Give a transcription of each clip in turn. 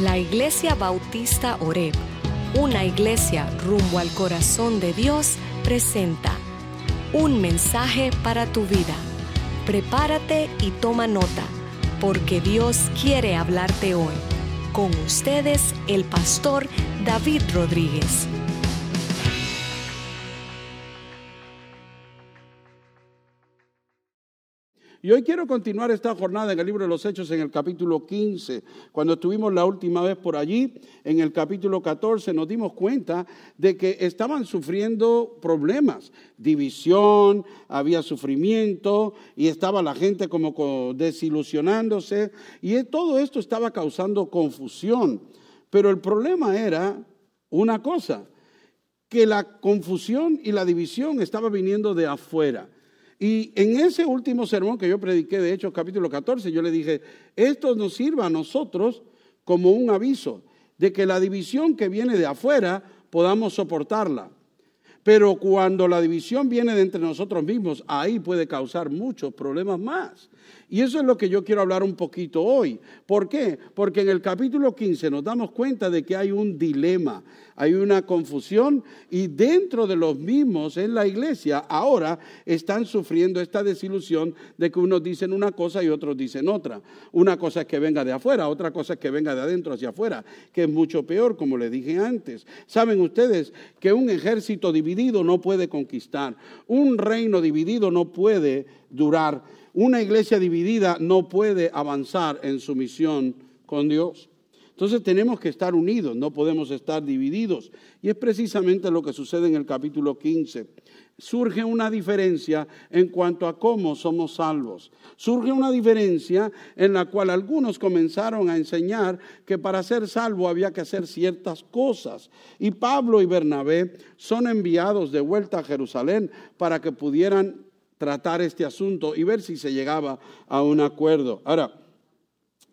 La Iglesia Bautista Oreb, una iglesia rumbo al corazón de Dios, presenta un mensaje para tu vida. Prepárate y toma nota, porque Dios quiere hablarte hoy. Con ustedes, el pastor David Rodríguez. Y hoy quiero continuar esta jornada en el libro de los Hechos en el capítulo 15. Cuando estuvimos la última vez por allí, en el capítulo 14, nos dimos cuenta de que estaban sufriendo problemas, división, había sufrimiento y estaba la gente como desilusionándose y todo esto estaba causando confusión. Pero el problema era una cosa, que la confusión y la división estaba viniendo de afuera. Y en ese último sermón que yo prediqué, de Hechos capítulo 14, yo le dije, esto nos sirva a nosotros como un aviso de que la división que viene de afuera podamos soportarla. Pero cuando la división viene de entre nosotros mismos, ahí puede causar muchos problemas más. Y eso es lo que yo quiero hablar un poquito hoy. ¿Por qué? Porque en el capítulo 15 nos damos cuenta de que hay un dilema, hay una confusión y dentro de los mismos en la iglesia ahora están sufriendo esta desilusión de que unos dicen una cosa y otros dicen otra. Una cosa es que venga de afuera, otra cosa es que venga de adentro hacia afuera, que es mucho peor, como le dije antes. Saben ustedes que un ejército dividido no puede conquistar, un reino dividido no puede durar. Una iglesia dividida no puede avanzar en su misión con Dios. Entonces tenemos que estar unidos, no podemos estar divididos. Y es precisamente lo que sucede en el capítulo 15. Surge una diferencia en cuanto a cómo somos salvos. Surge una diferencia en la cual algunos comenzaron a enseñar que para ser salvo había que hacer ciertas cosas. Y Pablo y Bernabé son enviados de vuelta a Jerusalén para que pudieran tratar este asunto y ver si se llegaba a un acuerdo. Ahora,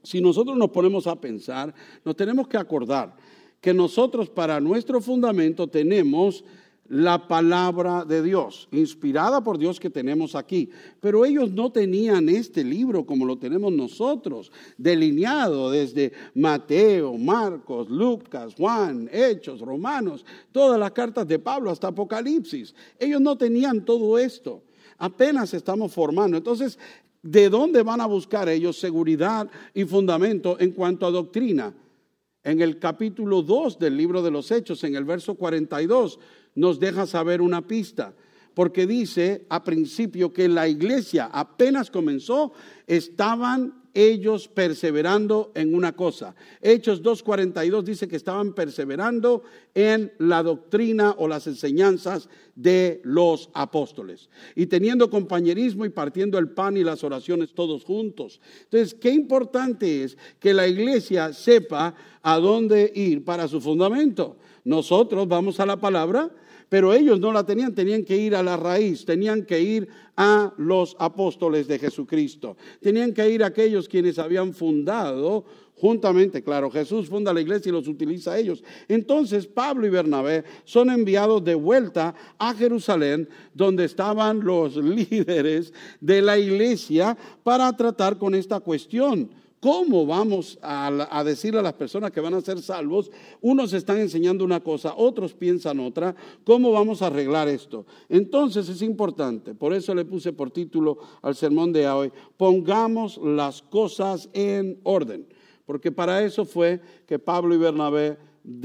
si nosotros nos ponemos a pensar, nos tenemos que acordar que nosotros para nuestro fundamento tenemos la palabra de Dios, inspirada por Dios que tenemos aquí. Pero ellos no tenían este libro como lo tenemos nosotros, delineado desde Mateo, Marcos, Lucas, Juan, Hechos, Romanos, todas las cartas de Pablo hasta Apocalipsis. Ellos no tenían todo esto apenas estamos formando. Entonces, ¿de dónde van a buscar ellos seguridad y fundamento en cuanto a doctrina? En el capítulo 2 del libro de los Hechos, en el verso 42, nos deja saber una pista, porque dice a principio que la iglesia apenas comenzó, estaban ellos perseverando en una cosa. Hechos 2.42 dice que estaban perseverando en la doctrina o las enseñanzas de los apóstoles. Y teniendo compañerismo y partiendo el pan y las oraciones todos juntos. Entonces, qué importante es que la iglesia sepa a dónde ir para su fundamento. Nosotros vamos a la palabra pero ellos no la tenían, tenían que ir a la raíz, tenían que ir a los apóstoles de Jesucristo, tenían que ir a aquellos quienes habían fundado juntamente, claro, Jesús funda la iglesia y los utiliza a ellos. Entonces Pablo y Bernabé son enviados de vuelta a Jerusalén, donde estaban los líderes de la iglesia, para tratar con esta cuestión. ¿Cómo vamos a, decirle a las personas que van a ser salvos? Unos están enseñando una cosa, otros piensan otra. ¿Cómo vamos a arreglar esto? Entonces es importante, por eso le puse por título al sermón de hoy, pongamos las cosas en orden, porque para eso fue que Pablo y Bernabé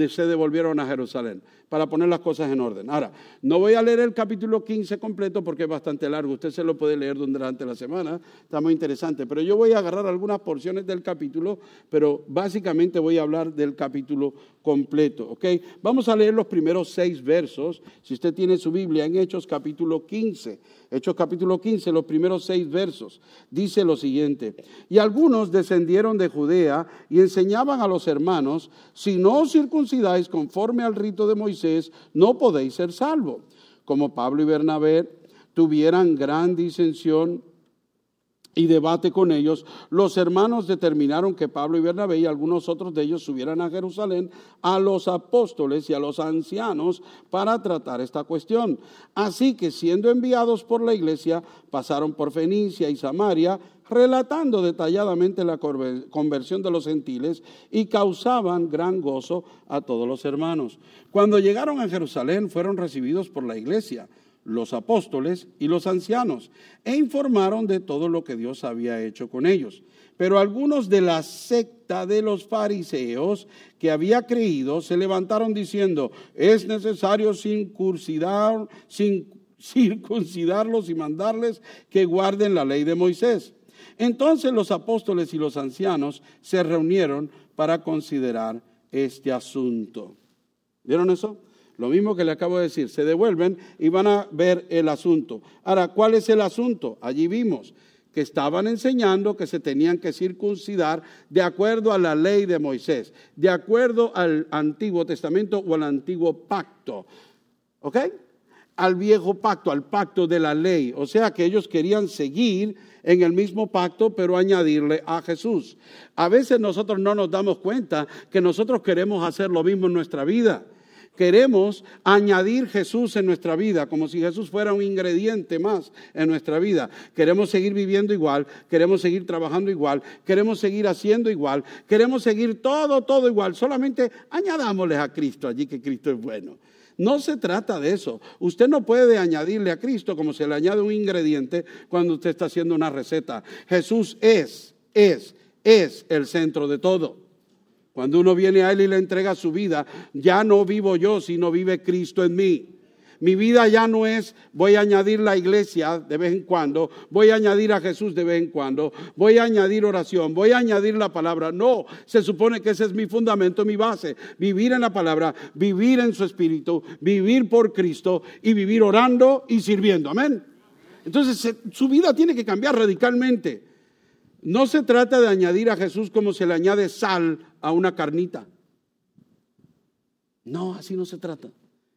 se devolvieron a Jerusalén para poner las cosas en orden. Ahora, no voy a leer el capítulo 15 completo porque es bastante largo. Usted se lo puede leer durante la semana, está muy interesante. Pero yo voy a agarrar algunas porciones del capítulo, pero básicamente voy a hablar del capítulo completo. ¿ok? Vamos a leer los primeros seis versos. Si usted tiene su Biblia en Hechos capítulo 15, Hechos capítulo 15, los primeros seis versos, dice lo siguiente. Y algunos descendieron de Judea y enseñaban a los hermanos, si no os circuncidáis conforme al rito de Moisés, no podéis ser salvos. Como Pablo y Bernabé tuvieran gran disensión y debate con ellos, los hermanos determinaron que Pablo y Bernabé y algunos otros de ellos subieran a Jerusalén a los apóstoles y a los ancianos para tratar esta cuestión. Así que siendo enviados por la iglesia, pasaron por Fenicia y Samaria, relatando detalladamente la conversión de los gentiles y causaban gran gozo a todos los hermanos. Cuando llegaron a Jerusalén fueron recibidos por la iglesia los apóstoles y los ancianos, e informaron de todo lo que Dios había hecho con ellos. Pero algunos de la secta de los fariseos que había creído se levantaron diciendo, es necesario circuncidar, circuncidarlos y mandarles que guarden la ley de Moisés. Entonces los apóstoles y los ancianos se reunieron para considerar este asunto. ¿Vieron eso? Lo mismo que le acabo de decir, se devuelven y van a ver el asunto. Ahora, ¿cuál es el asunto? Allí vimos que estaban enseñando que se tenían que circuncidar de acuerdo a la ley de Moisés, de acuerdo al Antiguo Testamento o al Antiguo Pacto. ¿Ok? Al viejo pacto, al pacto de la ley. O sea que ellos querían seguir en el mismo pacto, pero añadirle a Jesús. A veces nosotros no nos damos cuenta que nosotros queremos hacer lo mismo en nuestra vida queremos añadir Jesús en nuestra vida, como si Jesús fuera un ingrediente más en nuestra vida. Queremos seguir viviendo igual, queremos seguir trabajando igual, queremos seguir haciendo igual, queremos seguir todo, todo igual. Solamente añadámosle a Cristo allí que Cristo es bueno. No se trata de eso. Usted no puede añadirle a Cristo como se le añade un ingrediente cuando usted está haciendo una receta. Jesús es, es, es el centro de todo. Cuando uno viene a Él y le entrega su vida, ya no vivo yo, sino vive Cristo en mí. Mi vida ya no es voy a añadir la iglesia de vez en cuando, voy a añadir a Jesús de vez en cuando, voy a añadir oración, voy a añadir la palabra. No, se supone que ese es mi fundamento, mi base. Vivir en la palabra, vivir en su espíritu, vivir por Cristo y vivir orando y sirviendo. Amén. Entonces su vida tiene que cambiar radicalmente. No se trata de añadir a Jesús como se le añade sal a una carnita. No, así no se trata.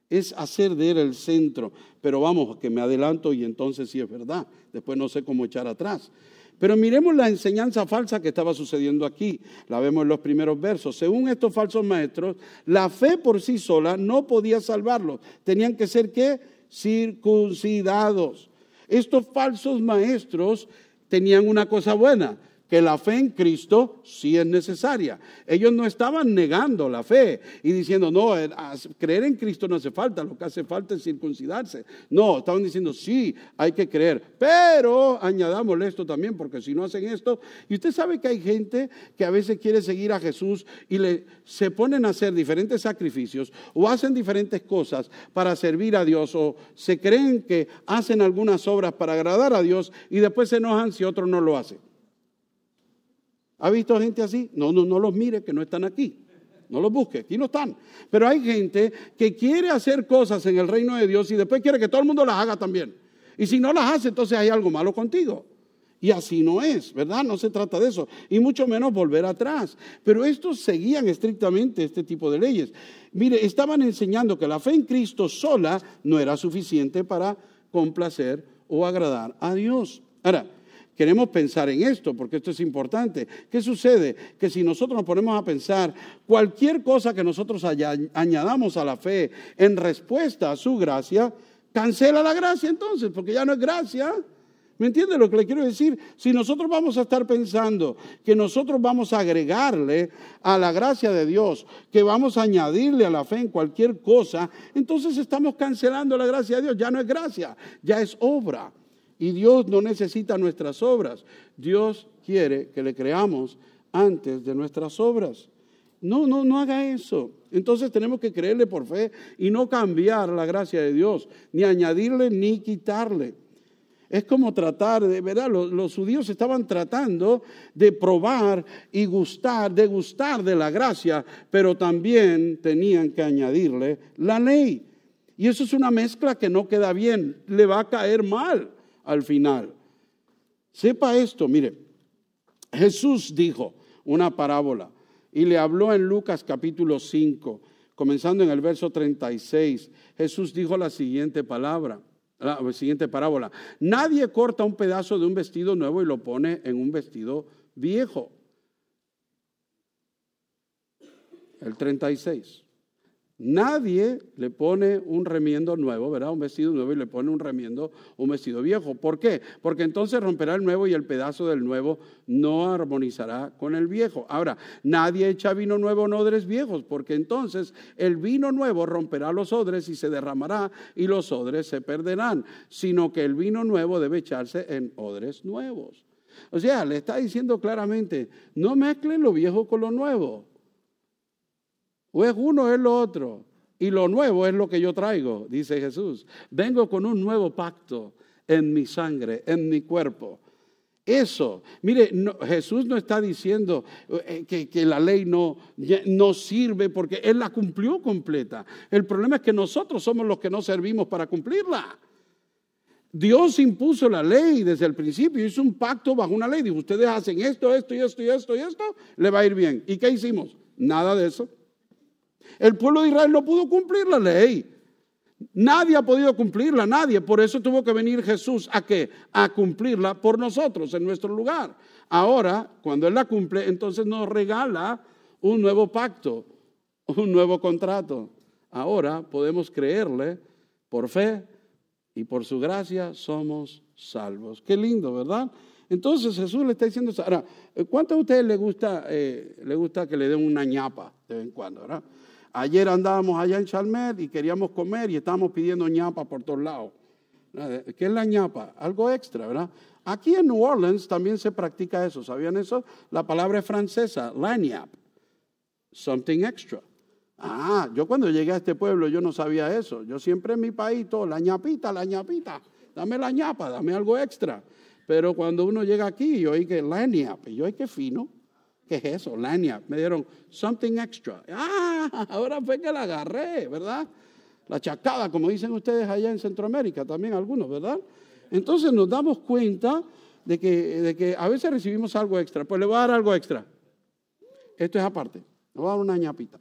Es hacer de él el centro. Pero vamos, que me adelanto y entonces sí es verdad. Después no sé cómo echar atrás. Pero miremos la enseñanza falsa que estaba sucediendo aquí. La vemos en los primeros versos. Según estos falsos maestros, la fe por sí sola no podía salvarlos. Tenían que ser ¿qué? circuncidados. Estos falsos maestros tenían una cosa buena, que la fe en Cristo sí es necesaria. Ellos no estaban negando la fe y diciendo, no, eh, creer en Cristo no hace falta, lo que hace falta es circuncidarse. No, estaban diciendo, sí, hay que creer, pero añadámosle esto también, porque si no hacen esto, y usted sabe que hay gente que a veces quiere seguir a Jesús y le, se ponen a hacer diferentes sacrificios o hacen diferentes cosas para servir a Dios o se creen que hacen algunas obras para agradar a Dios y después se enojan si otro no lo hace. ¿Ha visto gente así? No, no, no los mire, que no están aquí. No los busque, aquí no están. Pero hay gente que quiere hacer cosas en el reino de Dios y después quiere que todo el mundo las haga también. Y si no las hace, entonces hay algo malo contigo. Y así no es, ¿verdad? No se trata de eso. Y mucho menos volver atrás. Pero estos seguían estrictamente este tipo de leyes. Mire, estaban enseñando que la fe en Cristo sola no era suficiente para complacer o agradar a Dios. Ahora, Queremos pensar en esto porque esto es importante. ¿Qué sucede? Que si nosotros nos ponemos a pensar cualquier cosa que nosotros añadamos a la fe en respuesta a su gracia, cancela la gracia entonces, porque ya no es gracia. ¿Me entiende lo que le quiero decir? Si nosotros vamos a estar pensando que nosotros vamos a agregarle a la gracia de Dios, que vamos a añadirle a la fe en cualquier cosa, entonces estamos cancelando la gracia de Dios. Ya no es gracia, ya es obra. Y Dios no necesita nuestras obras. Dios quiere que le creamos antes de nuestras obras. No, no, no haga eso. Entonces tenemos que creerle por fe y no cambiar la gracia de Dios, ni añadirle ni quitarle. Es como tratar de, ¿verdad? Los, los, judíos estaban tratando de probar y gustar, de gustar de la gracia, pero también tenían que añadirle la ley. Y eso es una mezcla que no queda bien, le va a caer mal al final. Sepa esto, mire, Jesús dijo una parábola y le habló en Lucas capítulo 5, comenzando en el verso 36. Jesús dijo la siguiente palabra. La siguiente parábola. Nadie corta un pedazo de un vestido nuevo y lo pone en un vestido viejo. El 36. Nadie le pone un remiendo nuevo, ¿verdad? Un vestido nuevo y le pone un remiendo, un vestido viejo. ¿Por qué? Porque entonces romperá el nuevo y el pedazo del nuevo no armonizará con el viejo. Ahora, nadie echa vino nuevo en odres viejos, porque entonces el vino nuevo romperá los odres y se derramará y los odres se perderán, sino que el vino nuevo debe echarse en odres nuevos. O sea, le está diciendo claramente, no mezclen lo viejo con lo nuevo. O es uno o es lo otro. Y lo nuevo es lo que yo traigo, dice Jesús. Vengo con un nuevo pacto en mi sangre, en mi cuerpo. Eso, mire, Jesús no está diciendo eh, que, que, la ley no, no sirve porque Él la cumplió completa. El problema es que nosotros somos los que no servimos para cumplirla. Dios impuso la ley desde el principio, hizo un pacto bajo una ley. Dijo, ustedes hacen esto, esto y esto y esto y esto, le va a ir bien. ¿Y qué hicimos? Nada de eso. El pueblo de Israel no pudo cumplir la ley. Nadie ha podido cumplirla, nadie. Por eso tuvo que venir Jesús a qué? A cumplirla por nosotros, en nuestro lugar. Ahora, cuando Él la cumple, entonces nos regala un nuevo pacto, un nuevo contrato. Ahora podemos creerle por fe y por su gracia somos salvos. Qué lindo, ¿verdad? Entonces Jesús le está diciendo Ahora, ¿cuánto a ustedes les gusta, eh, le gusta que le den una ñapa de vez en cuando, verdad? Ayer andábamos allá en Chalmer y queríamos comer y estábamos pidiendo ñapa por todos lados. ¿Qué es la ñapa? Algo extra, ¿verdad? Aquí en New Orleans también se practica eso. ¿Sabían eso? La palabra es francesa, lagniappe. Something extra. Ah, yo cuando llegué a este pueblo yo no sabía eso. Yo siempre en mi país, todo, la ñapita, la ñapita. Dame la ñapa, dame algo extra. Pero cuando uno llega aquí, yo oí que lagniappe, yo oí que fino. ¿Qué es eso? Lania. Me dieron something extra. Ah, ahora fue que la agarré, ¿verdad? La chacada, como dicen ustedes allá en Centroamérica, también algunos, ¿verdad? Entonces nos damos cuenta de que, de que a veces recibimos algo extra. Pues le voy a dar algo extra. Esto es aparte. Le voy a dar una ñapita.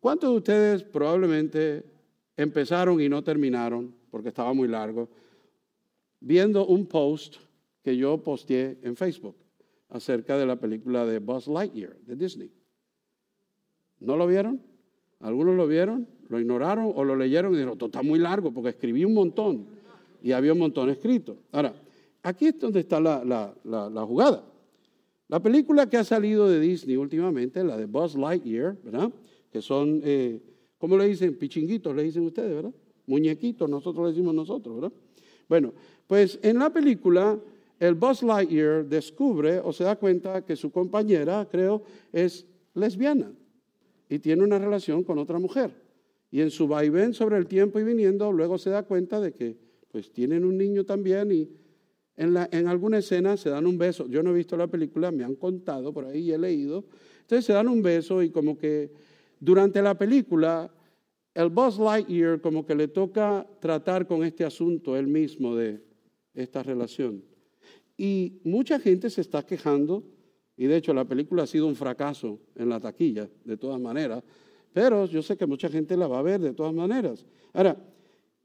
¿Cuántos de ustedes probablemente empezaron y no terminaron, porque estaba muy largo, viendo un post que yo posteé en Facebook? Acerca de la película de Buzz Lightyear de Disney. ¿No lo vieron? ¿Algunos lo vieron? ¿Lo ignoraron o lo leyeron y dijeron, esto está muy largo porque escribí un montón y había un montón escrito? Ahora, aquí es donde está la, jugada. La película que ha salido de Disney últimamente, la de Buzz Lightyear, ¿verdad? Que son, eh, ¿cómo le dicen? Pichinguitos, le dicen ustedes, ¿verdad? Muñequitos, nosotros le decimos nosotros, ¿verdad? Bueno, pues en la película el Buzz Lightyear descubre o se da cuenta que su compañera, creo, es lesbiana y tiene una relación con otra mujer. Y en su vaivén sobre el tiempo y viniendo, luego se da cuenta de que pues tienen un niño también y en, alguna escena se dan un beso. Yo no he visto la película, me han contado por ahí y he leído. Entonces se dan un beso y como que durante la película el Buzz Lightyear como que le toca tratar con este asunto él mismo de esta relación. Y mucha gente se está quejando, y de hecho la película ha sido un fracaso en la taquilla, de todas maneras, pero yo sé que mucha gente la va a ver de todas maneras. Ahora,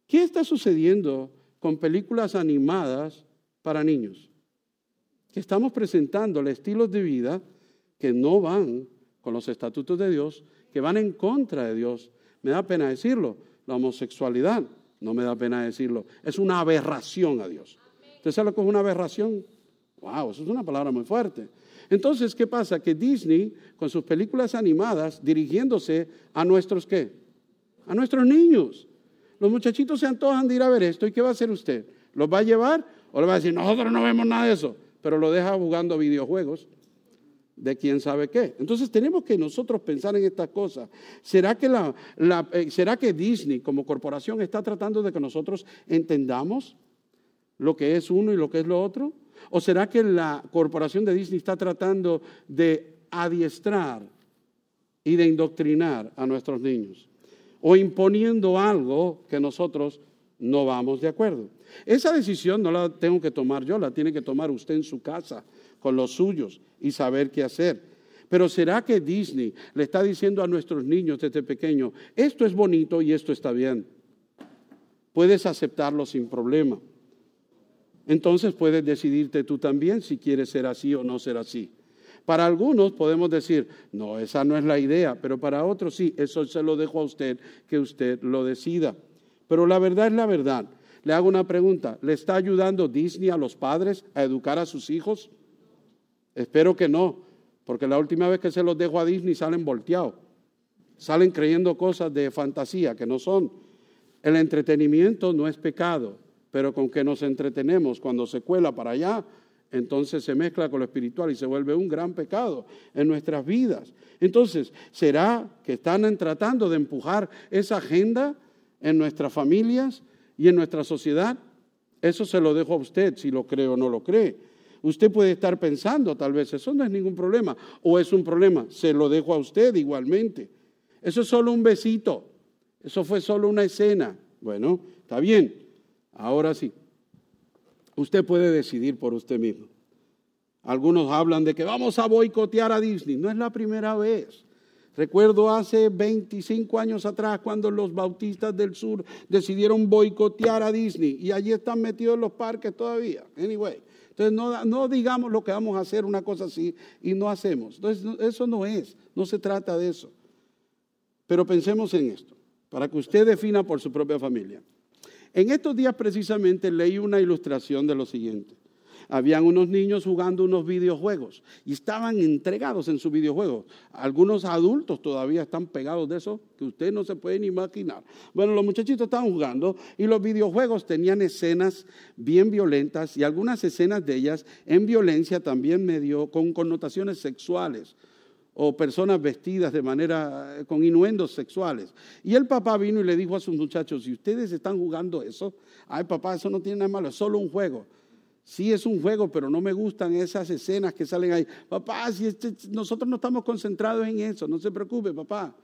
¿qué está sucediendo con películas animadas para niños? Que estamos presentando estilos de vida que no van con los estatutos de Dios, que van en contra de Dios. Me da pena decirlo, la homosexualidad, no me da pena decirlo, es una aberración a Dios. ¿Usted sabe lo que es una aberración? Wow, eso es una palabra muy fuerte. Entonces, ¿qué pasa? Que Disney, con sus películas animadas, dirigiéndose a nuestros qué? A nuestros niños. Los muchachitos se antojan de ir a ver esto. ¿Y qué va a hacer usted? ¿Los va a llevar o le va a decir, nosotros no vemos nada de eso? Pero lo deja jugando videojuegos de quién sabe qué. Entonces tenemos que nosotros pensar en estas cosas. ¿Será que, la, eh, ¿Será que Disney como corporación está tratando de que nosotros entendamos lo que es uno y lo que es lo otro? ¿O será que la corporación de Disney está tratando de adiestrar y de indoctrinar a nuestros niños? ¿O imponiendo algo que nosotros no vamos de acuerdo? Esa decisión no la tengo que tomar yo, la tiene que tomar usted en su casa, con los suyos, y saber qué hacer. Pero ¿será que Disney le está diciendo a nuestros niños desde pequeño, esto es bonito y esto está bien? puedes aceptarlo sin problema. Entonces puedes decidirte tú también si quieres ser así o no ser así. Para algunos podemos decir, no, esa no es la idea, pero para otros sí, eso se lo dejo a usted, que usted lo decida. Pero la verdad es la verdad. Le hago una pregunta, ¿le está ayudando Disney a los padres a educar a sus hijos? Espero que no, porque la última vez que se los dejo a Disney salen volteados, salen creyendo cosas de fantasía que no son. El entretenimiento no es pecado, pero con que nos entretenemos cuando se cuela para allá, entonces se mezcla con lo espiritual y se vuelve un gran pecado en nuestras vidas. Entonces, ¿será que están tratando de empujar esa agenda en nuestras familias y en nuestra sociedad? Eso se lo dejo a usted, si lo cree o no lo cree. Usted puede estar pensando, tal vez, eso no es ningún problema, o es un problema, se lo dejo a usted igualmente. Eso es solo un besito, eso fue solo una escena. Bueno, está bien, ahora sí. Usted puede decidir por usted mismo. Algunos hablan de que vamos a boicotear a Disney. No es la primera vez. Recuerdo hace 25 años atrás cuando los bautistas del sur decidieron boicotear a Disney y allí están metidos en los parques todavía. Anyway, entonces no, no digamos lo que vamos a hacer, una cosa así, y no hacemos. Entonces eso no es, no se trata de eso. Pero pensemos en esto, para que usted defina por su propia familia. En estos días precisamente leí una ilustración de lo siguiente. Habían unos niños jugando unos videojuegos y estaban entregados en sus videojuegos. Algunos adultos todavía están pegados de eso que usted no se puede ni imaginar. Bueno, los muchachitos estaban jugando y los videojuegos tenían escenas bien violentas y algunas escenas de ellas en violencia también medio con connotaciones sexuales o personas vestidas de manera eh, con inuendos sexuales. Y el papá vino y le dijo a sus muchachos, si ustedes están jugando eso, ay papá, eso no tiene nada malo, es solo un juego. Sí es un juego, pero no me gustan esas escenas que salen ahí. Papá, si este, nosotros no estamos concentrados en eso, no se preocupe, papá.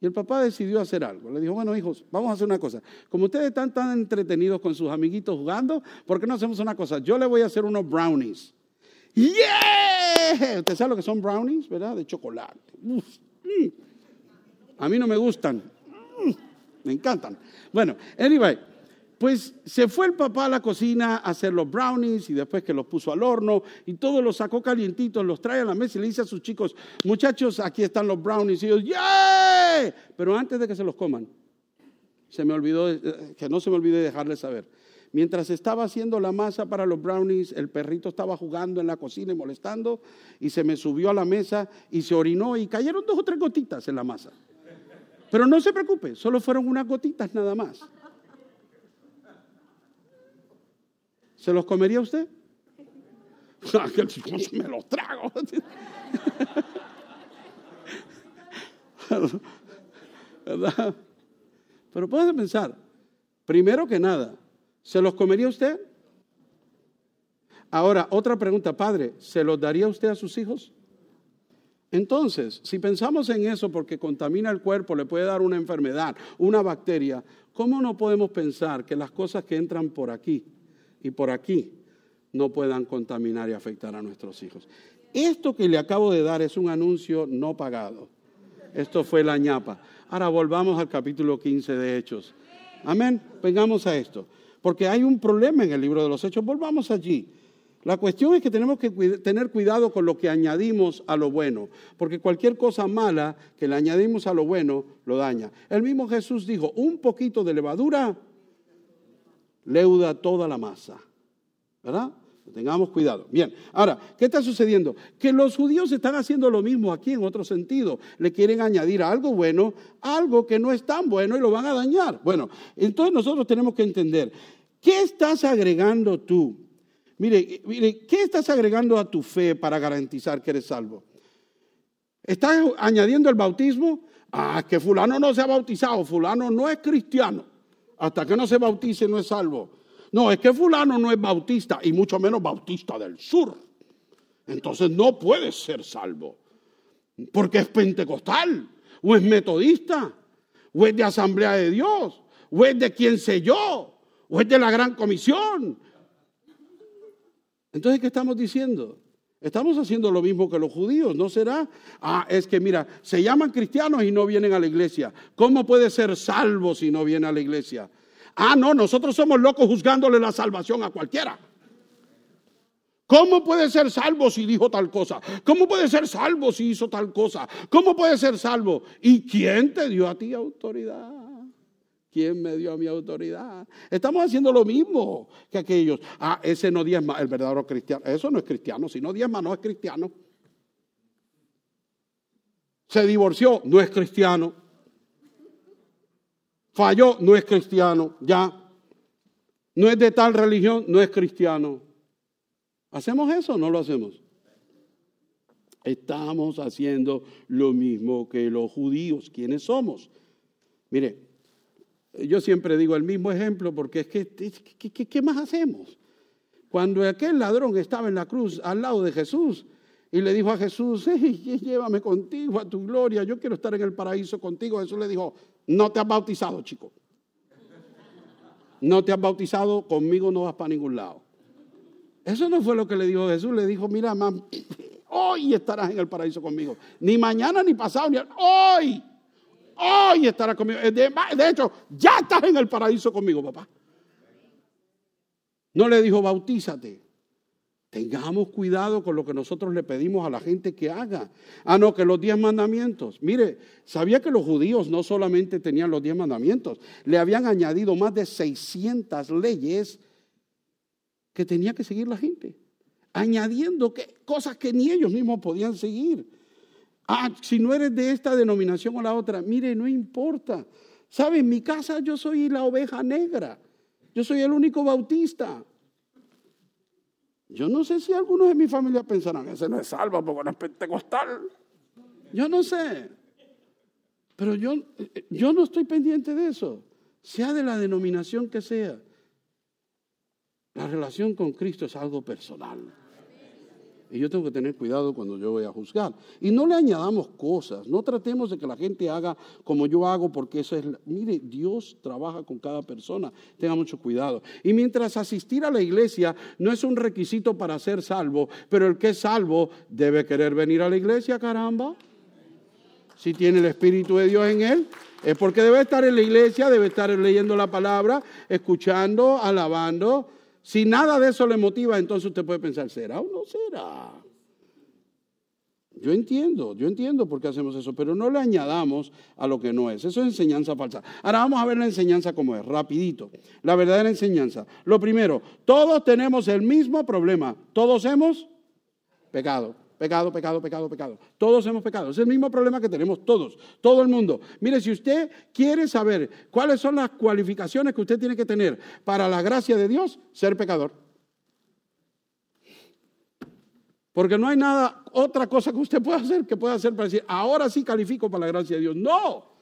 Y el papá decidió hacer algo. Le dijo, bueno, hijos, vamos a hacer una cosa. Como ustedes están tan entretenidos con sus amiguitos jugando, ¿por qué no hacemos una cosa? Yo le voy a hacer unos brownies. ¡Yeah! Usted sabe lo que son brownies, ¿verdad? De chocolate. Mm. A mí no me gustan. Mm. Me encantan. Bueno, anyway, pues se fue el papá a la cocina a hacer los brownies y después que los puso al horno y todo los sacó calientitos, los trae a la mesa y le dice a sus chicos, muchachos, aquí están los brownies. Y ellos, ¡yeah! Pero antes de que se los coman, se me olvidó, eh, que no se me olvide dejarles saber Mientras estaba haciendo la masa para los brownies, el perrito estaba jugando en la cocina y molestando y se me subió a la mesa y se orinó y cayeron dos o tres gotitas en la masa. Pero no se preocupe, solo fueron unas gotitas nada más. ¿Se los comería usted? me los trago. ¿Verdad? Pero puede pensar, primero que nada, ¿Se los comería usted? Ahora, otra pregunta, padre, ¿se los daría usted a sus hijos? Entonces, si pensamos en eso porque contamina el cuerpo, le puede dar una enfermedad, una bacteria, ¿cómo no podemos pensar que las cosas que entran por aquí y por aquí no puedan contaminar y afectar a nuestros hijos? Esto que le acabo de dar es un anuncio no pagado. Esto fue la ñapa. Ahora volvamos al capítulo 15 de Hechos. Amén. Vengamos a esto porque hay un problema en el libro de los Hechos. Volvamos allí. La cuestión es que tenemos que tener cuidado con lo que añadimos a lo bueno, porque cualquier cosa mala que le añadimos a lo bueno lo daña. El mismo Jesús dijo, un poquito de levadura leuda toda la masa. ¿Verdad? Tengamos cuidado. Bien, ahora, ¿qué está sucediendo? Que los judíos están haciendo lo mismo aquí en otro sentido. Le quieren añadir algo bueno, algo que no es tan bueno y lo van a dañar. Bueno, entonces nosotros tenemos que entender, ¿qué estás agregando tú? Mire, mire, ¿qué estás agregando a tu fe para garantizar que eres salvo? ¿Estás añadiendo el bautismo? Ah, que fulano no se ha bautizado, fulano no es cristiano. Hasta que no se bautice no es salvo. No, es que fulano no es bautista y mucho menos bautista del sur. Entonces no puede ser salvo. Porque es pentecostal, o es metodista, o es de asamblea de Dios, o es de quien sé yo, o es de la gran comisión. Entonces, ¿qué estamos diciendo? Estamos haciendo lo mismo que los judíos, ¿no será? Ah, es que mira, se llaman cristianos y no vienen a la iglesia. ¿Cómo puede ser salvo si no viene a la iglesia? Ah, no, nosotros somos locos juzgándole la salvación a cualquiera. ¿Cómo puede ser salvo si dijo tal cosa? ¿Cómo puede ser salvo si hizo tal cosa? ¿Cómo puede ser salvo? ¿Y quién te dio a ti autoridad? ¿Quién me dio a mi autoridad? Estamos haciendo lo mismo que aquellos. Ah, ese no diezma, el verdadero cristiano. Eso no es cristiano. Si no diezma, no es cristiano. Se divorció, no es cristiano. Falló, no es cristiano. Ya. No es de tal religión, no es cristiano. ¿Hacemos eso o no lo hacemos? Estamos haciendo lo mismo que los judíos. ¿Quiénes somos? Mire, yo siempre digo el mismo ejemplo porque es que, ¿qué, más hacemos? Cuando aquel ladrón estaba en la cruz al lado de Jesús y le dijo a Jesús, llévame contigo a tu gloria, yo quiero estar en el paraíso contigo, Jesús le dijo, no te has bautizado, chico. No te has bautizado, conmigo no vas para ningún lado. Eso no fue lo que le dijo Jesús. Le dijo, mira, mamá, hoy estarás en el paraíso conmigo. Ni mañana, ni pasado, ni hoy. Hoy estarás conmigo. Eh, de, hecho, ya estás en el paraíso conmigo, papá. No le dijo, bautízate. Tengamos cuidado con lo que nosotros le pedimos a la gente que haga. Ah, no, que los diez mandamientos. Mire, sabía que los judíos no solamente tenían los diez mandamientos, le habían añadido más de 600 leyes que tenía que seguir la gente, añadiendo que, cosas que ni ellos mismos podían seguir. Ah, si no eres de esta denominación o la otra, mire, no importa. ¿Sabe? En mi casa yo soy la oveja negra. Yo soy el único bautista. Yo no sé si algunos de mi familia pensarán, ese no es salvo porque no es pentecostal. Yo no sé. Pero yo, yo no estoy pendiente de eso. Sea de la denominación que sea. La relación con Cristo es algo personal. Y yo tengo que tener cuidado cuando yo voy a juzgar. Y no le añadamos cosas, no tratemos de que la gente haga como yo hago, porque eso es, mire, Dios trabaja con cada persona, tenga mucho cuidado. Y mientras asistir a la iglesia no es un requisito para ser salvo, pero el que es salvo debe querer venir a la iglesia, caramba. Si tiene el Espíritu de Dios en él, es porque debe estar en la iglesia, debe estar leyendo la palabra, escuchando, alabando si nada de eso le motiva, entonces usted puede pensar, ¿será o no será? Yo entiendo, yo entiendo por qué hacemos eso, pero no le añadamos a lo que no es. Eso es enseñanza falsa. Ahora vamos a ver la enseñanza como es, rapidito. La verdadera enseñanza. Lo primero, todos tenemos el mismo problema. Todos hemos pecado. Pecado, pecado, pecado, pecado. Todos hemos pecado. Es el mismo problema que tenemos todos, todo el mundo. Mire, si usted quiere saber cuáles son las cualificaciones que usted tiene que tener para la gracia de Dios, ser pecador. Porque no hay nada, otra cosa que usted pueda hacer que pueda hacer para decir, ahora sí califico para la gracia de Dios. No.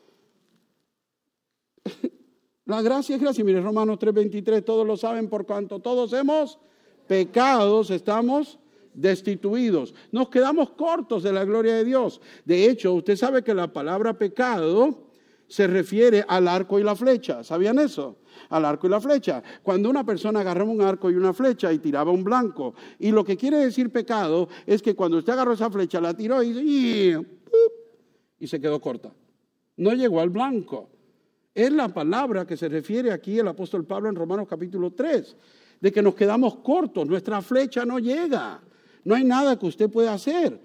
La gracia es gracia. Mire, Romanos 3:23, todos lo saben por cuanto todos hemos pecados, estamos destituidos. Nos quedamos cortos de la gloria de Dios. De hecho, usted sabe que la palabra pecado se refiere al arco y la flecha. ¿Sabían eso? Al arco y la flecha. Cuando una persona agarraba un arco y una flecha y tiraba un blanco. Y lo que quiere decir pecado es que cuando usted agarró esa flecha, la tiró y, y se quedó corta. No llegó al blanco. Es la palabra que se refiere aquí el apóstol Pablo en Romanos capítulo 3, de que nos quedamos cortos, nuestra flecha no llega. No hay nada que usted pueda hacer.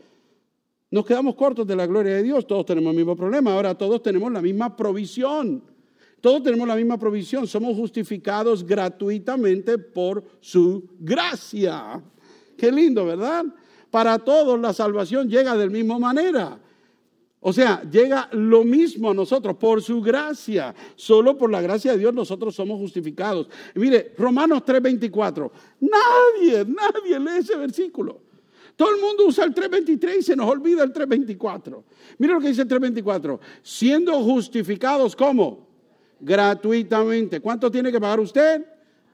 Nos quedamos cortos de la gloria de Dios. Todos tenemos el mismo problema. Ahora todos tenemos la misma provisión. Todos tenemos la misma provisión. Somos justificados gratuitamente por su gracia. Qué lindo, ¿verdad? Para todos la salvación llega de la misma manera. O sea, llega lo mismo a nosotros por su gracia. Solo por la gracia de Dios nosotros somos justificados. mire, Romanos 3:24. Nadie, nadie lee ese versículo. Todo el mundo usa el 3.23 y se nos olvida el 3.24. Mira lo que dice el 3.24. Siendo justificados, ¿cómo? Gratuitamente. ¿Cuánto tiene que pagar usted?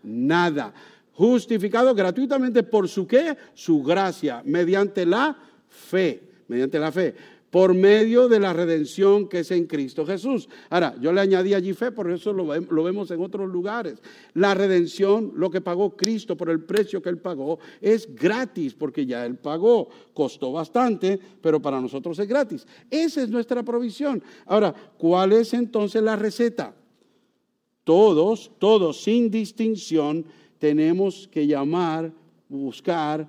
Nada. Justificado gratuitamente por su qué? Su gracia, mediante la fe. Mediante la fe por medio de la redención que es en Cristo Jesús. Ahora, yo le añadí allí fe, por eso lo, vemos en otros lugares. La redención, lo que pagó Cristo por el precio que Él pagó, es gratis, porque ya Él pagó, costó bastante, pero para nosotros es gratis. Esa es nuestra provisión. Ahora, ¿cuál es entonces la receta? Todos, todos sin distinción, tenemos que llamar, buscar,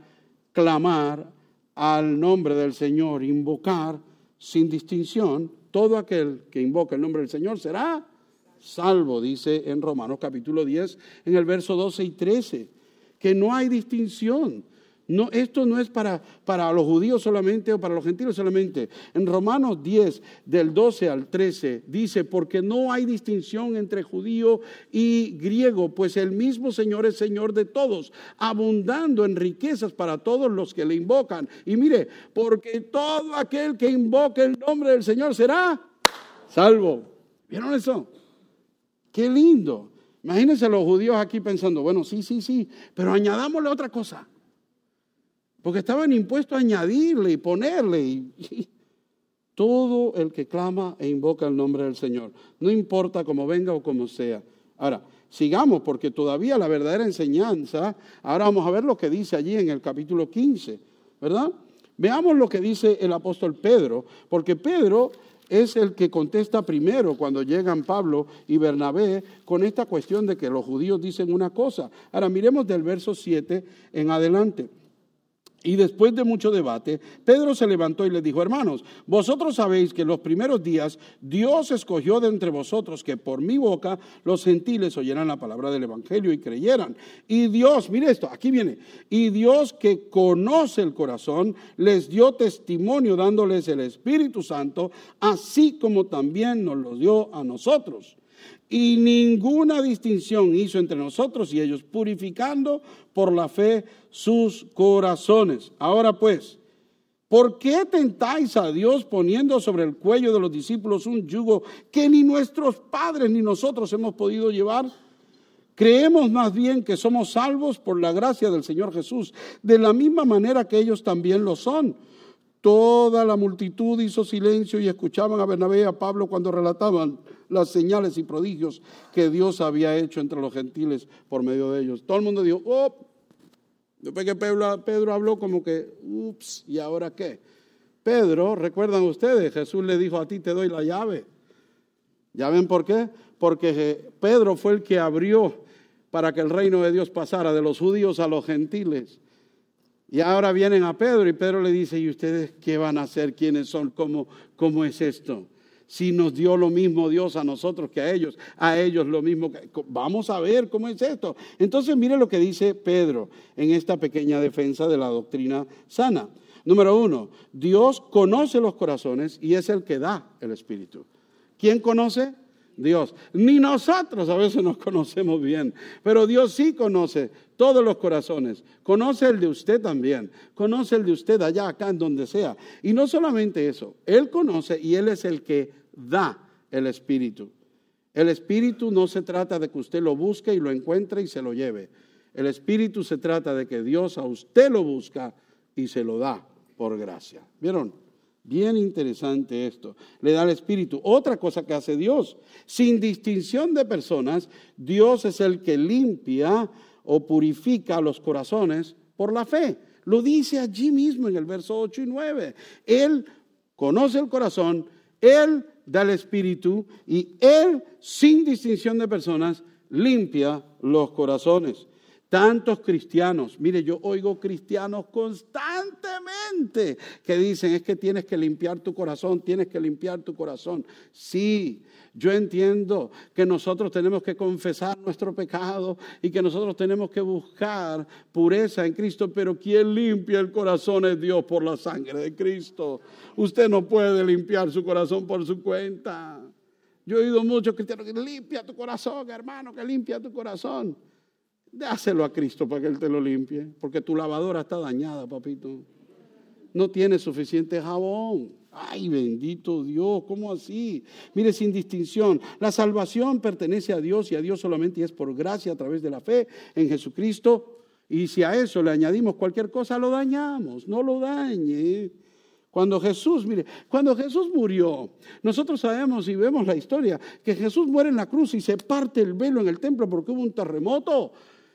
clamar al nombre del Señor, invocar sin distinción. Todo aquel que invoca el nombre del Señor será salvo, dice en Romanos capítulo 10, en el verso 12 y 13, que no hay distinción. No, esto no es para, para los judíos solamente o para los gentiles solamente. En Romanos 10, del 12 al 13, dice, porque no hay distinción entre judío y griego, pues el mismo Señor es Señor de todos, abundando en riquezas para todos los que le invocan. Y mire, porque todo aquel que invoque el nombre del Señor será salvo. ¿Vieron eso? Qué lindo. Imagínense los judíos aquí pensando, bueno, sí, sí, sí, pero añadámosle otra cosa. Porque estaban impuestos a añadirle y ponerle. Y, todo el que clama e invoca el nombre del Señor, no importa cómo venga o como sea. Ahora, sigamos porque todavía la verdadera enseñanza, ahora vamos a ver lo que dice allí en el capítulo 15, ¿verdad? Veamos lo que dice el apóstol Pedro, porque Pedro es el que contesta primero cuando llegan Pablo y Bernabé con esta cuestión de que los judíos dicen una cosa. Ahora miremos del verso 7 en adelante. Y después de mucho debate, Pedro se levantó y le dijo, hermanos, vosotros sabéis que en los primeros días Dios escogió de entre vosotros que por mi boca los gentiles oyeran la palabra del Evangelio y creyeran. Y Dios, mire esto, aquí viene, y Dios que conoce el corazón, les dio testimonio dándoles el Espíritu Santo, así como también nos lo dio a nosotros y ninguna distinción hizo entre nosotros y ellos, purificando por la fe sus corazones. Ahora pues, ¿por qué tentáis a Dios poniendo sobre el cuello de los discípulos un yugo que ni nuestros padres ni nosotros hemos podido llevar? Creemos más bien que somos salvos por la gracia del Señor Jesús, de la misma manera que ellos también lo son. Toda la multitud hizo silencio y escuchaban a Bernabé y a Pablo cuando relataban las señales y prodigios que Dios había hecho entre los gentiles por medio de ellos. Todo el mundo dijo, oh, después que Pedro, habló como que, ups, ¿y ahora qué? Pedro, recuerdan ustedes, Jesús le dijo, a ti te doy la llave. ¿Ya ven por qué? Porque Pedro fue el que abrió para que el reino de Dios pasara de los judíos a los gentiles. Y ahora vienen a Pedro y Pedro le dice, ¿y ustedes qué van a hacer? ¿Quiénes son? ¿Cómo, cómo es esto? Si nos dio lo mismo Dios a nosotros que a ellos, a ellos lo mismo. Que, vamos a ver cómo es esto. Entonces mire lo que dice Pedro en esta pequeña defensa de la doctrina sana. Número uno, Dios conoce los corazones y es el que da el Espíritu. ¿Quién conoce? Dios. Ni nosotros a veces nos conocemos bien, pero Dios sí conoce todos los corazones. Conoce el de usted también. Conoce el de usted allá, acá, en donde sea. Y no solamente eso, Él conoce y Él es el que da el Espíritu. El Espíritu no se trata de que usted lo busque y lo encuentre y se lo lleve. El Espíritu se trata de que Dios a usted lo busca y se lo da por gracia. ¿Vieron? Bien interesante esto. Le da el Espíritu. Otra cosa que hace Dios, sin distinción de personas, Dios es el que limpia o purifica los corazones por la fe. Lo dice allí mismo en el verso 8 y 9. Él conoce el corazón, Él da el Espíritu y Él, sin distinción de personas, limpia los corazones. Tantos cristianos, mire, yo oigo cristianos constantemente que dicen, es que tienes que limpiar tu corazón, tienes que limpiar tu corazón. Sí, yo entiendo que nosotros tenemos que confesar nuestro pecado y que nosotros tenemos que buscar pureza en Cristo, pero quien limpia el corazón es Dios por la sangre de Cristo. Usted no puede limpiar su corazón por su cuenta. Yo he oído muchos cristianos que limpia tu corazón, hermano, que limpia tu corazón. Dáselo a Cristo para que Él te lo limpie, porque tu lavadora está dañada, papito. No tiene suficiente jabón. Ay, bendito Dios, ¿cómo así? Mire, sin distinción, la salvación pertenece a Dios y a Dios solamente es por gracia a través de la fe en Jesucristo. Y si a eso le añadimos cualquier cosa, lo dañamos, no lo dañe. Cuando Jesús, mire, cuando Jesús murió, nosotros sabemos y vemos la historia, que Jesús muere en la cruz y se parte el velo en el templo porque hubo un terremoto.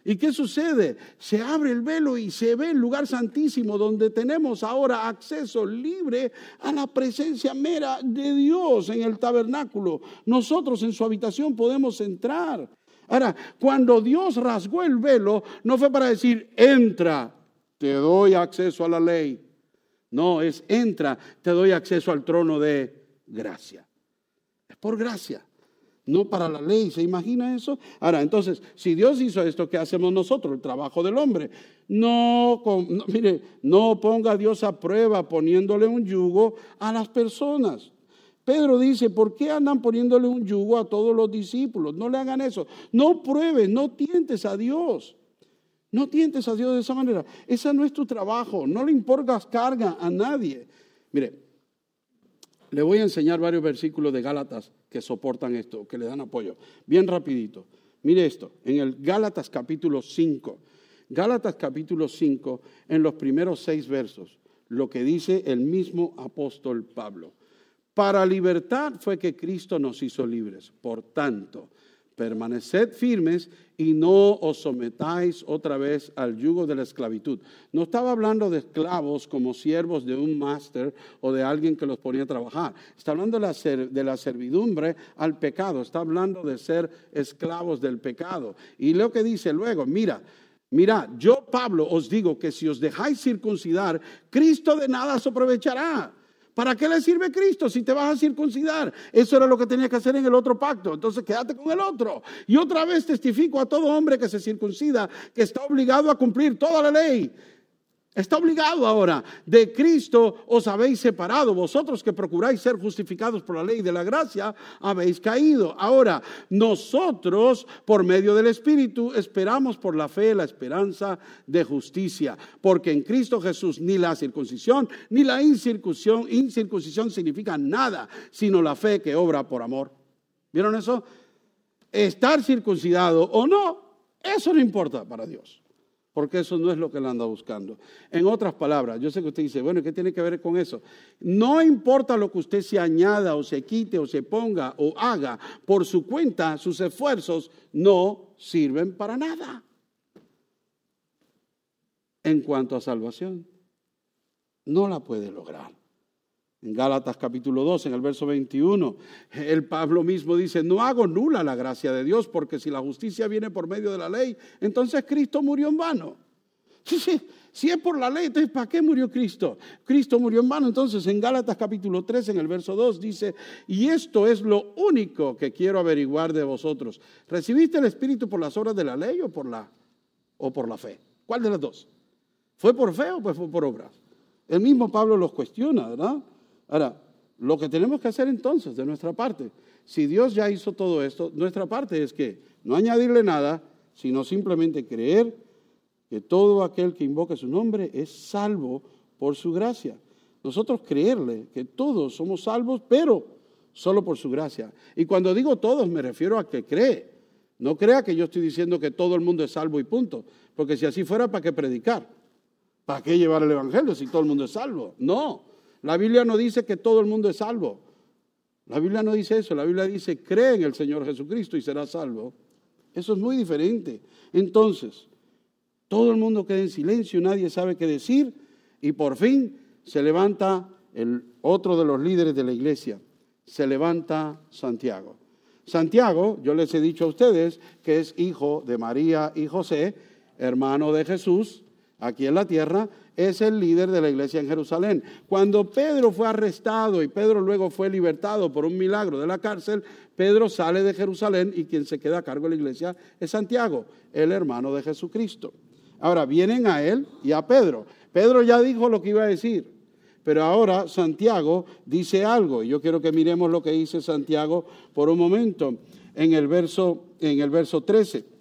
¿Y qué sucede? Se abre el velo y se ve el lugar santísimo donde tenemos ahora acceso libre a la presencia mera de Dios en el tabernáculo. Nosotros en su habitación podemos entrar. Ahora, cuando Dios rasgó el velo, no fue para decir, entra, te doy acceso a la ley. No, es entra, te doy acceso al trono de gracia. Es por gracia no para la ley. ¿Se imagina eso? Ahora, entonces, si Dios hizo esto, ¿qué hacemos nosotros? El trabajo del hombre. No, mire, no ponga a Dios a prueba poniéndole un yugo a las personas. Pedro dice, ¿por qué andan poniéndole un yugo a todos los discípulos? No le hagan eso. No pruebes, no tientes a Dios. No tientes a Dios de esa manera. Ese no es tu trabajo. No le importas carga a nadie. Mire, le voy a enseñar varios versículos de Gálatas que soportan esto, que le dan apoyo. Bien rapidito. Mire esto, en el Gálatas capítulo 5, Gálatas capítulo 5, en los primeros seis versos, lo que dice el mismo apóstol Pablo. Para libertad fue que Cristo nos hizo libres. Por tanto, permaneced firmes y no os sometáis otra vez al yugo de la esclavitud. No estaba hablando de esclavos como siervos de un máster o de alguien que los ponía a trabajar. Está hablando de la, servidumbre al pecado. Está hablando de ser esclavos del pecado. Y lo que dice luego, mira, mira, yo Pablo os digo que si os dejáis circuncidar, Cristo de nada se aprovechará. ¿Para qué le sirve Cristo si te vas a circuncidar? Eso era lo que tenía que hacer en el otro pacto. Entonces quédate con el otro. Y otra vez testifico a todo hombre que se circuncida que está obligado a cumplir toda la ley. Está obligado ahora. De Cristo os habéis separado. Vosotros que procuráis ser justificados por la ley de la gracia, habéis caído. Ahora, nosotros, por medio del Espíritu, esperamos por la fe la esperanza de justicia. Porque en Cristo Jesús ni la circuncisión ni la incircuncisión, incircuncisión significa nada, sino la fe que obra por amor. ¿Vieron eso? Estar circuncidado o no, eso no importa para Dios porque eso no es lo que él anda buscando. En otras palabras, yo sé que usted dice, bueno, ¿qué tiene que ver con eso? No importa lo que usted se añada o se quite o se ponga o haga por su cuenta, sus esfuerzos no sirven para nada. En cuanto a salvación, no la puede lograr. En Gálatas capítulo 2, en el verso 21, el Pablo mismo dice, no hago nula la gracia de Dios, porque si la justicia viene por medio de la ley, entonces Cristo murió en vano. Sí, sí, si es por la ley, entonces ¿para qué murió Cristo? Cristo murió en vano. Entonces en Gálatas capítulo 3, en el verso 2, dice, y esto es lo único que quiero averiguar de vosotros. ¿Recibiste el Espíritu por las obras de la ley o por la, o por la fe? ¿Cuál de las dos? ¿Fue por fe o fue por obras? El mismo Pablo los cuestiona, ¿verdad? Ahora, lo que tenemos que hacer entonces de nuestra parte, si Dios ya hizo todo esto, nuestra parte es que no añadirle nada, sino simplemente creer que todo aquel que invoque su nombre es salvo por su gracia. Nosotros creerle que todos somos salvos, pero solo por su gracia. Y cuando digo todos me refiero a que cree. No crea que yo estoy diciendo que todo el mundo es salvo y punto. Porque si así fuera, ¿para qué predicar? ¿Para qué llevar el Evangelio si todo el mundo es salvo? No. La Biblia no dice que todo el mundo es salvo. La Biblia no dice eso. La Biblia dice, cree en el Señor Jesucristo y será salvo. Eso es muy diferente. Entonces, todo el mundo queda en silencio, nadie sabe qué decir y por fin se levanta el otro de los líderes de la iglesia. Se levanta Santiago. Santiago, yo les he dicho a ustedes que es hijo de María y José, hermano de Jesús, aquí en la tierra, es el líder de la iglesia en Jerusalén. Cuando Pedro fue arrestado y Pedro luego fue libertado por un milagro de la cárcel, Pedro sale de Jerusalén y quien se queda a cargo de la iglesia es Santiago, el hermano de Jesucristo. Ahora vienen a él y a Pedro. Pedro ya dijo lo que iba a decir, pero ahora Santiago dice algo. Y yo quiero que miremos lo que dice Santiago por un momento en el verso, en el verso 13.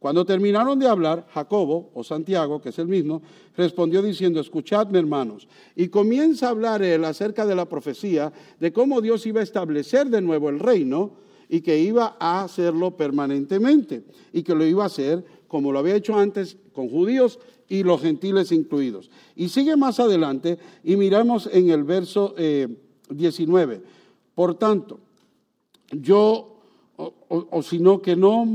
Cuando terminaron de hablar, Jacobo, o Santiago, que es el mismo, respondió diciendo, escuchadme hermanos, y comienza a hablar él acerca de la profecía, de cómo Dios iba a establecer de nuevo el reino y que iba a hacerlo permanentemente, y que lo iba a hacer como lo había hecho antes con judíos y los gentiles incluidos. Y sigue más adelante y miramos en el verso 19. Eh, Por tanto, yo o, sino que no,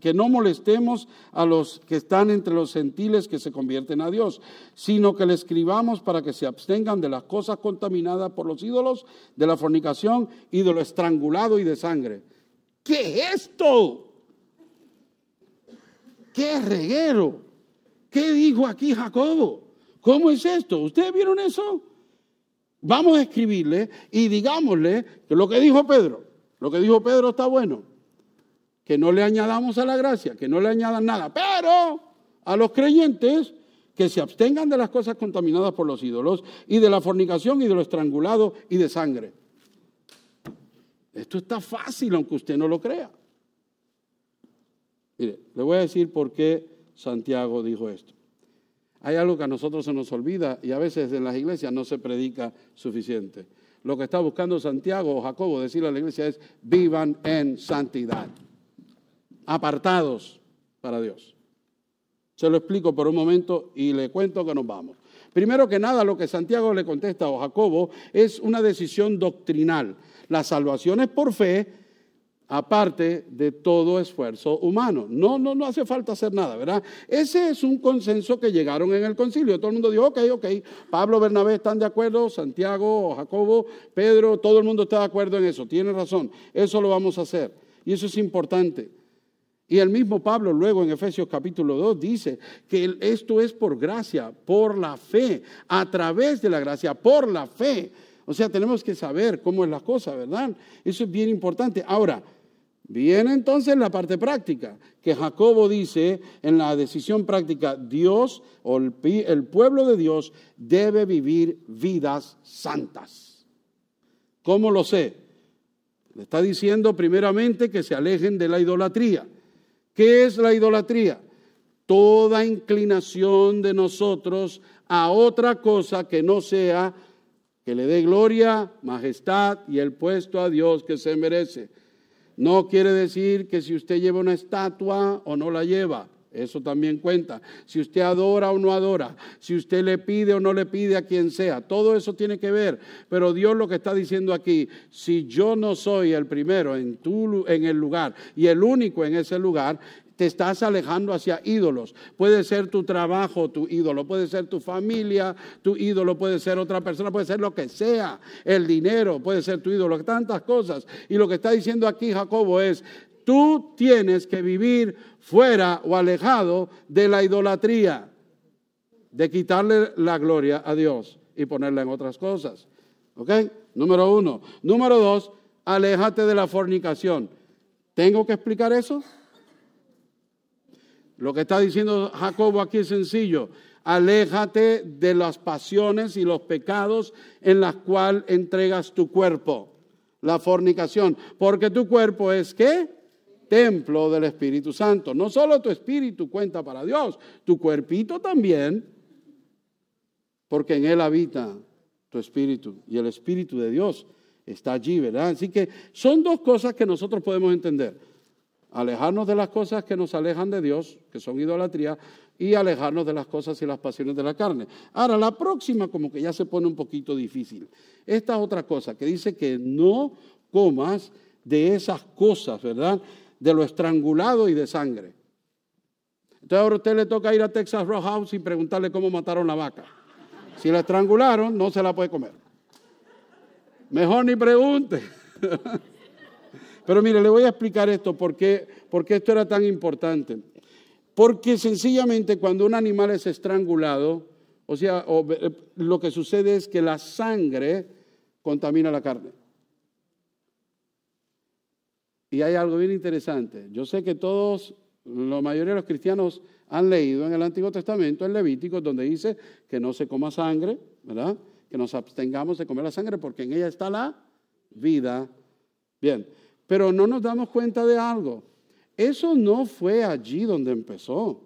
que no molestemos a los que están entre los gentiles que se convierten a Dios, sino que le escribamos para que se abstengan de las cosas contaminadas por los ídolos, de la fornicación y de lo estrangulado y de sangre. ¿Qué es esto? ¿Qué reguero? ¿Qué dijo aquí Jacobo? ¿Cómo es esto? ¿Ustedes vieron eso? Vamos a escribirle y digámosle que lo que dijo Pedro, lo que dijo Pedro está bueno. Que no le añadamos a la gracia, que no le añadan nada. Pero a los creyentes que se abstengan de las cosas contaminadas por los ídolos y de la fornicación y de lo estrangulado y de sangre. Esto está fácil aunque usted no lo crea. Mire, le voy a decir por qué Santiago dijo esto. Hay algo que a nosotros se nos olvida y a veces en las iglesias no se predica suficiente. Lo que está buscando Santiago o Jacobo decirle a la iglesia es vivan en santidad, apartados para Dios. Se lo explico por un momento y le cuento que nos vamos. Primero que nada, lo que Santiago le contesta a Jacobo es una decisión doctrinal. La salvación es por fe, aparte de todo esfuerzo humano. No, no, no hace falta hacer nada, ¿verdad? Ese es un consenso que llegaron en el concilio. Todo el mundo dijo, ok, ok, Pablo, Bernabé están de acuerdo, Santiago, Jacobo, Pedro, todo el mundo está de acuerdo en eso. Tiene razón, eso lo vamos a hacer. Y eso es importante. Y el mismo Pablo luego en Efesios capítulo 2 dice que esto es por gracia, por la fe, a través de la gracia, por la fe. O sea, tenemos que saber cómo es la cosa, ¿verdad? Eso es bien importante. Ahora, Viene entonces la parte práctica, que Jacobo dice en la decisión práctica, Dios o el, pueblo de Dios debe vivir vidas santas. ¿Cómo lo sé? Le está diciendo primeramente que se alejen de la idolatría. ¿Qué es la idolatría? Toda inclinación de nosotros a otra cosa que no sea que le dé gloria, majestad y el puesto a Dios que se merece. No quiere decir que si usted lleva una estatua o no la lleva, eso también cuenta. Si usted adora o no adora, si usted le pide o no le pide a quien sea, todo eso tiene que ver. Pero Dios lo que está diciendo aquí, si yo no soy el primero en, tu, en el lugar y el único en ese lugar, te estás alejando hacia ídolos. Puede ser tu trabajo, tu ídolo, puede ser tu familia, tu ídolo, puede ser otra persona, puede ser lo que sea, el dinero, puede ser tu ídolo, tantas cosas. Y lo que está diciendo aquí Jacobo es, tú tienes que vivir fuera o alejado de la idolatría, de quitarle la gloria a Dios y ponerla en otras cosas. ¿Ok? Número uno. Número dos, aléjate de la fornicación. ¿Tengo que explicar eso? Lo que está diciendo Jacobo aquí es sencillo. Aléjate de las pasiones y los pecados en las cuales entregas tu cuerpo. La fornicación. Porque tu cuerpo es qué? Templo del Espíritu Santo. No solo tu espíritu cuenta para Dios, tu cuerpito también. Porque en él habita tu espíritu. Y el espíritu de Dios está allí, ¿verdad? Así que son dos cosas que nosotros podemos entender alejarnos de las cosas que nos alejan de Dios, que son idolatría, y alejarnos de las cosas y las pasiones de la carne. Ahora, la próxima como que ya se pone un poquito difícil. Esta otra cosa que dice que no comas de esas cosas, ¿verdad? De lo estrangulado y de sangre. Entonces ahora a usted le toca ir a Texas Roadhouse y preguntarle cómo mataron la vaca. Si la estrangularon, no se la puede comer. Mejor ni pregunte. Pero mire, le voy a explicar esto, por qué, esto era tan importante. Porque sencillamente cuando un animal es estrangulado, o sea, eh, lo que sucede es que la sangre contamina la carne. Y hay algo bien interesante. Yo sé que todos, la mayoría de los cristianos han leído en el Antiguo Testamento, en Levítico, donde dice que no se coma sangre, ¿verdad? Que nos abstengamos de comer la sangre porque en ella está la vida. Bien, pero no nos damos cuenta de algo. Eso no fue allí donde empezó.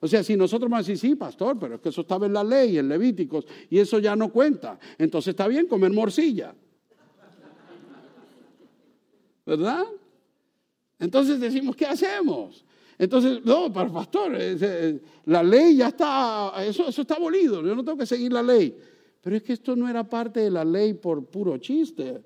O sea, si nosotros vamos a decir, sí, pastor, pero es que eso estaba en la ley, en Levíticos, y eso ya no cuenta. Entonces está bien comer morcilla. ¿Verdad? Entonces decimos, ¿qué hacemos? Entonces, no, para pastor, la ley ya está, eso, eso está abolido, yo no tengo que seguir la ley. Pero es que esto no era parte de la ley por puro chiste.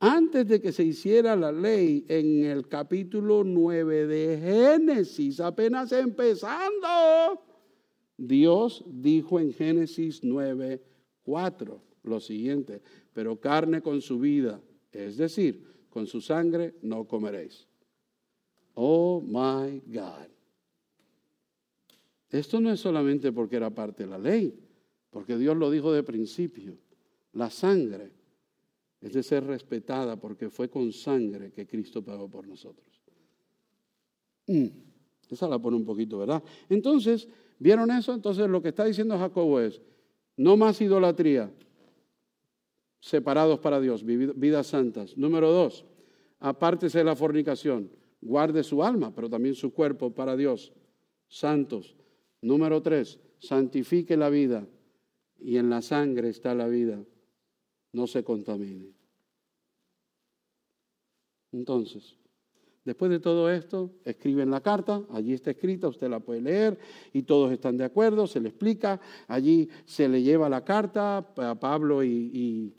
Antes de que se hiciera la ley en el capítulo 9 de Génesis, apenas empezando, Dios dijo en Génesis 9, 4 lo siguiente, pero carne con su vida, es decir, con su sangre no comeréis. Oh my God. Esto no es solamente porque era parte de la ley, porque Dios lo dijo de principio. La sangre es de ser respetada porque fue con sangre que Cristo pagó por nosotros. Mm, esa la pone un poquito, ¿verdad? Entonces, ¿vieron eso? Entonces lo que está diciendo Jacobo es, no más idolatría, separados para Dios, vidas santas. Número dos, apártese de la fornicación, guarde su alma, pero también su cuerpo para Dios, santos. Número tres, santifique la vida y en la sangre está la vida no se contamine. Entonces, después de todo esto, escriben la carta, allí está escrita, usted la puede leer y todos están de acuerdo, se le explica, allí se le lleva la carta a Pablo y,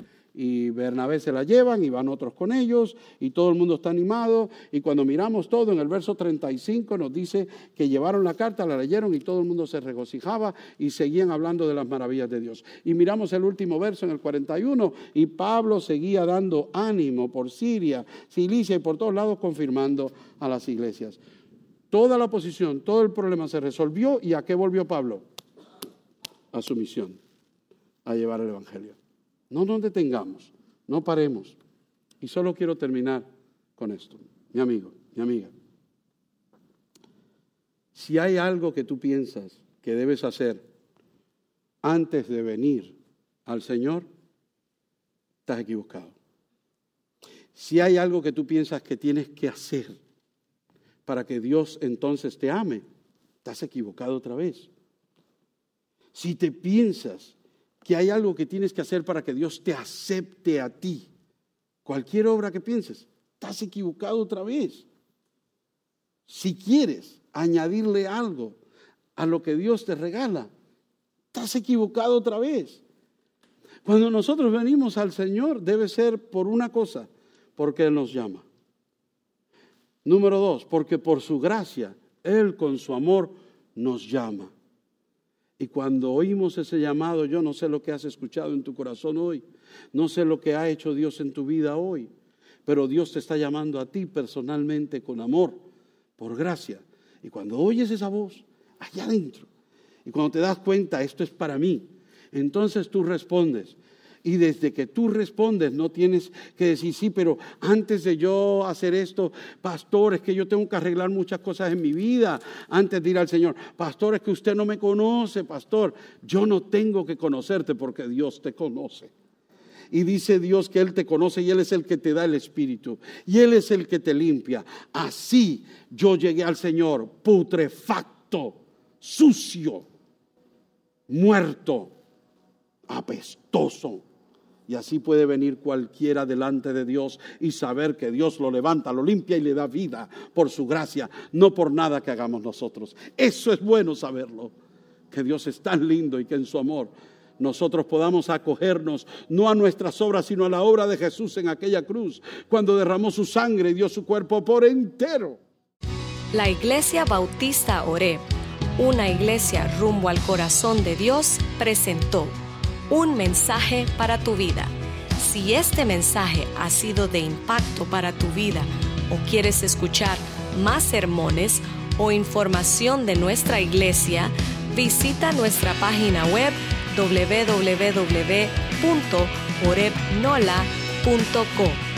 Bernabé se la llevan y van otros con ellos y todo el mundo está animado y cuando miramos todo en el verso 35 nos dice que llevaron la carta, la leyeron y todo el mundo se regocijaba y seguían hablando de las maravillas de Dios. Y miramos el último verso en el 41 y Pablo seguía dando ánimo por Siria, Cilicia y por todos lados confirmando a las iglesias. Toda la oposición, todo el problema se resolvió y a qué volvió Pablo? A su misión, a llevar el Evangelio. No nos detengamos, no paremos. Y solo quiero terminar con esto, mi amigo, mi amiga. Si hay algo que tú piensas que debes hacer antes de venir al Señor, estás equivocado. Si hay algo que tú piensas que tienes que hacer para que Dios entonces te ame, estás equivocado otra vez. Si te piensas que hay algo que tienes que hacer para que Dios te acepte a ti. Cualquier obra que pienses, estás equivocado otra vez. Si quieres añadirle algo a lo que Dios te regala, estás equivocado otra vez. Cuando nosotros venimos al Señor debe ser por una cosa, porque Él nos llama. Número dos, porque por su gracia, Él con su amor nos llama. Y cuando oímos ese llamado, yo no sé lo que has escuchado en tu corazón hoy, no sé lo que ha hecho Dios en tu vida hoy, pero Dios te está llamando a ti personalmente con amor, por gracia. Y cuando oyes esa voz, allá adentro, y cuando te das cuenta, esto es para mí, entonces tú respondes, y desde que tú respondes, no tienes que decir, sí, pero antes de yo hacer esto, pastor, es que yo tengo que arreglar muchas cosas en mi vida antes de ir al Señor. Pastor, es que usted no me conoce, pastor. Yo no tengo que conocerte porque Dios te conoce. Y dice Dios que Él te conoce y Él es el que te da el Espíritu. Y Él es el que te limpia. Así yo llegué al Señor putrefacto, sucio, muerto, apestoso y así puede venir cualquiera delante de Dios y saber que Dios lo levanta, lo limpia y le da vida por su gracia, no por nada que hagamos nosotros. Eso es bueno saberlo, que Dios es tan lindo y que en su amor nosotros podamos acogernos no a nuestras obras, sino a la obra de Jesús en aquella cruz, cuando derramó su sangre y dio su cuerpo por entero. La Iglesia Bautista Oreb, una iglesia rumbo al corazón de Dios, presentó un mensaje para tu vida. Si este mensaje ha sido de impacto para tu vida o quieres escuchar más sermones o información de nuestra iglesia, visita nuestra página web www.orebnola.com